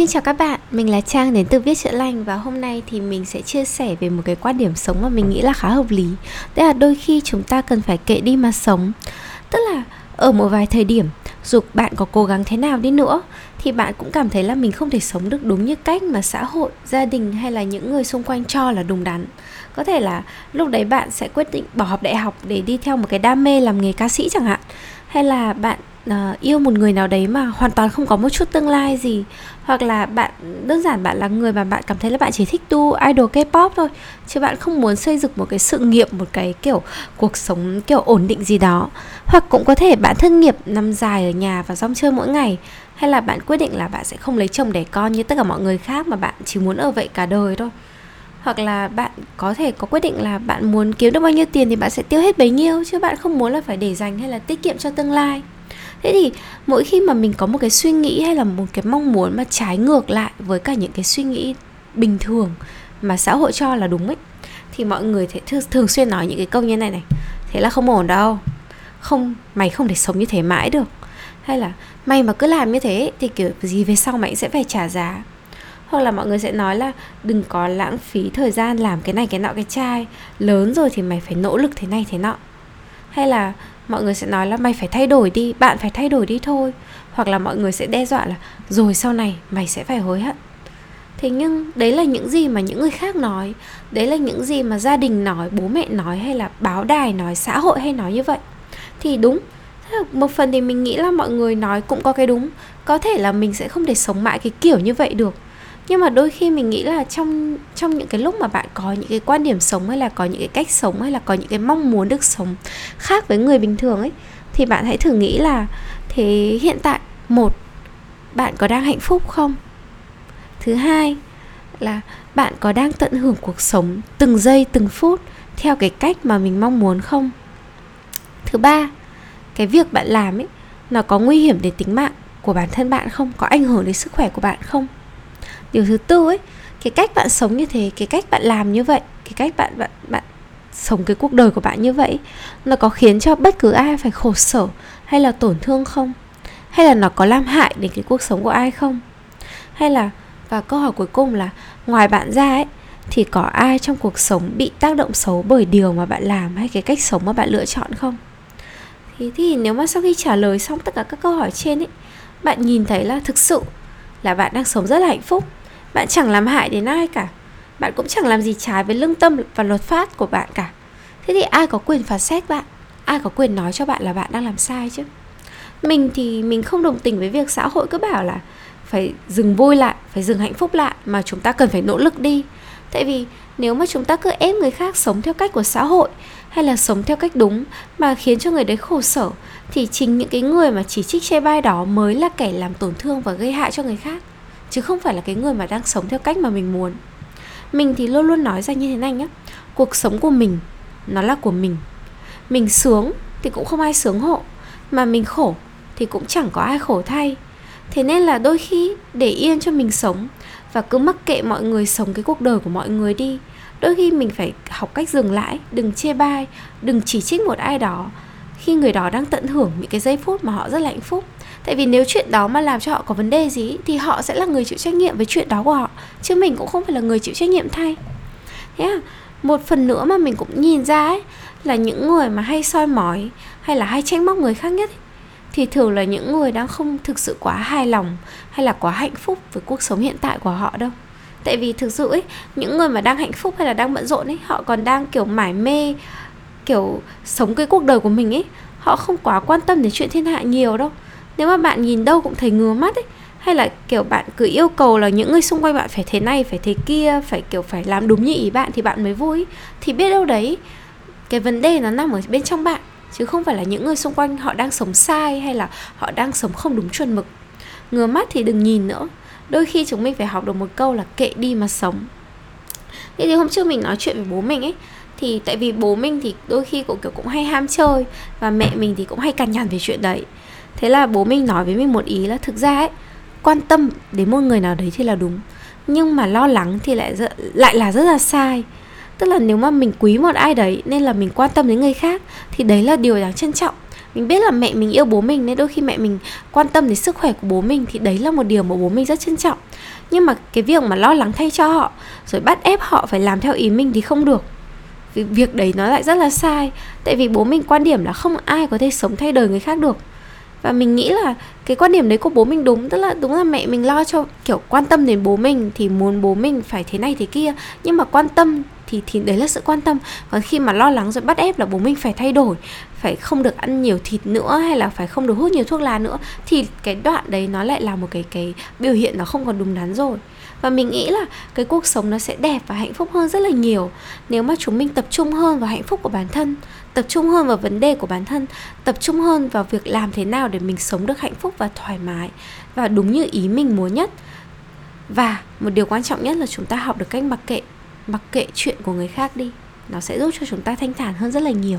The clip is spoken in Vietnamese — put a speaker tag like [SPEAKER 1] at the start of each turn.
[SPEAKER 1] Xin chào các bạn, mình là Trang đến từ Viết Chữa Lành và hôm nay thì mình sẽ chia sẻ về một cái quan điểm sống mà mình nghĩ là khá hợp lý. Đấy là đôi khi chúng ta cần phải kệ đi mà sống. Tức là ở một vài thời điểm, dù bạn có cố gắng thế nào đi nữa thì bạn cũng cảm thấy là mình không thể sống được đúng như cách mà xã hội, gia đình hay là những người xung quanh cho là đúng đắn. Có thể là lúc đấy bạn sẽ quyết định bỏ học đại học để đi theo một cái đam mê làm nghề ca sĩ chẳng hạn hay là bạn uh, yêu một người nào đấy mà hoàn toàn không có một chút tương lai gì. Hoặc là bạn đơn giản bạn là người mà bạn cảm thấy là bạn chỉ thích tu idol K-pop thôi chứ bạn không muốn xây dựng một cái sự nghiệp một cái kiểu cuộc sống kiểu ổn định gì đó. Hoặc cũng có thể bạn thất nghiệp nằm dài ở nhà và rong chơi mỗi ngày hay là bạn quyết định là bạn sẽ không lấy chồng đẻ con như tất cả mọi người khác mà bạn chỉ muốn ở vậy cả đời thôi. Hoặc là bạn có thể có quyết định là bạn muốn kiếm được bao nhiêu tiền thì bạn sẽ tiêu hết bấy nhiêu chứ bạn không muốn là phải để dành hay là tiết kiệm cho tương lai thế thì mỗi khi mà mình có một cái suy nghĩ hay là một cái mong muốn mà trái ngược lại với cả những cái suy nghĩ bình thường mà xã hội cho là đúng ấy thì mọi người thể thường, thường xuyên nói những cái câu như này này. Thế là không ổn đâu. Không mày không thể sống như thế mãi được. Hay là mày mà cứ làm như thế thì kiểu gì về sau mày sẽ phải trả giá. Hoặc là mọi người sẽ nói là đừng có lãng phí thời gian làm cái này cái nọ cái chai. Lớn rồi thì mày phải nỗ lực thế này thế nọ. Hay là mọi người sẽ nói là mày phải thay đổi đi, bạn phải thay đổi đi thôi. Hoặc là mọi người sẽ đe dọa là, rồi sau này mày sẽ phải hối hận. Thế nhưng đấy là những gì mà những người khác nói, đấy là những gì mà gia đình nói, bố mẹ nói hay là báo đài nói, xã hội hay nói như vậy. Thì đúng một phần thì mình nghĩ là mọi người nói cũng có cái đúng. Có thể là mình sẽ không thể sống mãi cái kiểu như vậy được nhưng mà đôi khi mình nghĩ là trong trong những cái lúc mà bạn có những cái quan điểm sống hay là có những cái cách sống hay là có những cái mong muốn được sống khác với người bình thường ấy, thì bạn hãy thử nghĩ là thế hiện tại, một, bạn có đang hạnh phúc không? Thứ hai là bạn có đang tận hưởng cuộc sống từng giây, từng phút theo cái cách mà mình mong muốn không? Thứ ba, cái việc bạn làm ấy, nó có nguy hiểm đến tính mạng của bản thân bạn không? Có ảnh hưởng đến sức khỏe của bạn không? Điều thứ tư ấy, cái cách bạn sống như thế, cái cách bạn làm như vậy, cái cách bạn bạn bạn sống cái cuộc đời của bạn như vậy nó có khiến cho bất cứ ai phải khổ sở hay là tổn thương không? Hay là nó có làm hại đến cái cuộc sống của ai không? Hay là, và câu hỏi cuối cùng là, ngoài bạn ra ấy, thì có ai trong cuộc sống bị tác động xấu bởi điều mà bạn làm hay cái cách sống mà bạn lựa chọn không? Thì thì nếu mà sau khi trả lời xong tất cả các câu hỏi trên ấy, bạn nhìn thấy là thực sự là bạn đang sống rất là hạnh phúc. Bạn chẳng làm hại đến ai cả. Bạn cũng chẳng làm gì trái với lương tâm và luật pháp của bạn cả. Thế thì ai có quyền phán xét bạn? Ai có quyền nói cho bạn là bạn đang làm sai chứ? Mình thì mình không đồng tình với việc xã hội cứ bảo là phải dừng vui lại, phải dừng hạnh phúc lại mà chúng ta cần phải nỗ lực đi. Tại vì nếu mà chúng ta cứ ép người khác sống theo cách của xã hội hay là sống theo cách đúng mà khiến cho người đấy khổ sở, thì chính những cái người mà chỉ trích chê bai đó mới là kẻ làm tổn thương và gây hại cho người khác, chứ không phải là cái người mà đang sống theo cách mà mình muốn. Mình thì luôn luôn nói ra như thế này nhé cuộc sống của mình, nó là của mình. Mình sướng thì cũng không ai sướng hộ, mà mình khổ thì cũng chẳng có ai khổ thay. Thế nên là đôi khi để yên cho mình sống và cứ mắc kệ mọi người sống cái cuộc đời của mọi người đi đôi khi mình phải học cách dừng lại đừng chê bai đừng chỉ trích một ai đó khi người đó đang tận hưởng những cái giây phút mà họ rất là hạnh phúc. Tại vì nếu chuyện đó mà làm cho họ có vấn đề gì thì họ sẽ là người chịu trách nhiệm với chuyện đó của họ chứ mình cũng không phải là người chịu trách nhiệm thay. Thế à, một phần nữa mà mình cũng nhìn ra ấy là những người mà hay soi mói hay là hay trách móc người khác nhất ấy, thì thường là những người đang không thực sự quá hài lòng hay là quá hạnh phúc với cuộc sống hiện tại của họ đâu tại vì thực sự ấy, những người mà đang hạnh phúc hay là đang bận rộn ấy, họ còn đang kiểu mải mê, kiểu sống cái cuộc đời của mình ấy. Họ không quá quan tâm đến chuyện thiên hạ nhiều đâu. Nếu mà bạn nhìn đâu cũng thấy ngứa mắt ấy, hay là kiểu bạn cứ yêu cầu là những người xung quanh bạn phải thế này, phải thế kia, phải kiểu phải làm đúng như ý bạn thì bạn mới vui, thì biết đâu đấy, cái vấn đề nó nằm ở bên trong bạn, chứ không phải là những người xung quanh họ đang sống sai hay là họ đang sống không đúng chuẩn mực. Ngứa mắt thì đừng nhìn nữa đôi khi chúng mình phải học được một câu là kệ đi mà sống. Thế thì hôm trước mình nói chuyện với bố mình ấy thì tại vì bố mình thì đôi khi cũng kiểu cũng hay ham chơi và mẹ mình thì cũng hay cằn nhằn về chuyện đấy. Thế là bố mình nói với mình một ý là thực ra ấy quan tâm đến một người nào đấy thì là đúng nhưng mà lo lắng thì lại rất, lại là rất là sai. Tức là nếu mà mình quý một ai đấy nên là mình quan tâm đến người khác thì đấy là điều đáng trân trọng mình biết là mẹ mình yêu bố mình nên đôi khi mẹ mình quan tâm đến sức khỏe của bố mình thì đấy là một điều mà bố mình rất trân trọng. Nhưng mà cái việc mà lo lắng thay cho họ, rồi bắt ép họ phải làm theo ý mình thì không được. Vì việc đấy nó lại rất là sai, tại vì bố mình quan điểm là không ai có thể sống thay đời người khác được. Và mình nghĩ là cái quan điểm đấy của bố mình đúng, tức là đúng là mẹ mình lo cho, kiểu, quan tâm đến bố mình thì muốn bố mình phải thế này thế kia. Nhưng mà quan tâm thì thì đấy là sự quan tâm. Còn khi mà lo lắng rồi bắt ép là bố mình phải thay đổi, phải không được ăn nhiều thịt nữa hay là phải không được hút nhiều thuốc lá nữa, thì cái đoạn đấy nó lại là một cái cái biểu hiện nó không còn đúng đắn rồi. Và mình nghĩ là cái cuộc sống nó sẽ đẹp và hạnh phúc hơn rất là nhiều nếu mà chúng mình tập trung hơn vào hạnh phúc của bản thân, tập trung hơn vào vấn đề của bản thân, tập trung hơn vào việc làm thế nào để mình sống được hạnh phúc và thoải mái và đúng như ý mình muốn nhất. Và một điều quan trọng nhất là chúng ta học được cách mặc kệ mặc kệ chuyện của người khác đi, nó sẽ giúp cho chúng ta thanh thản hơn rất là nhiều.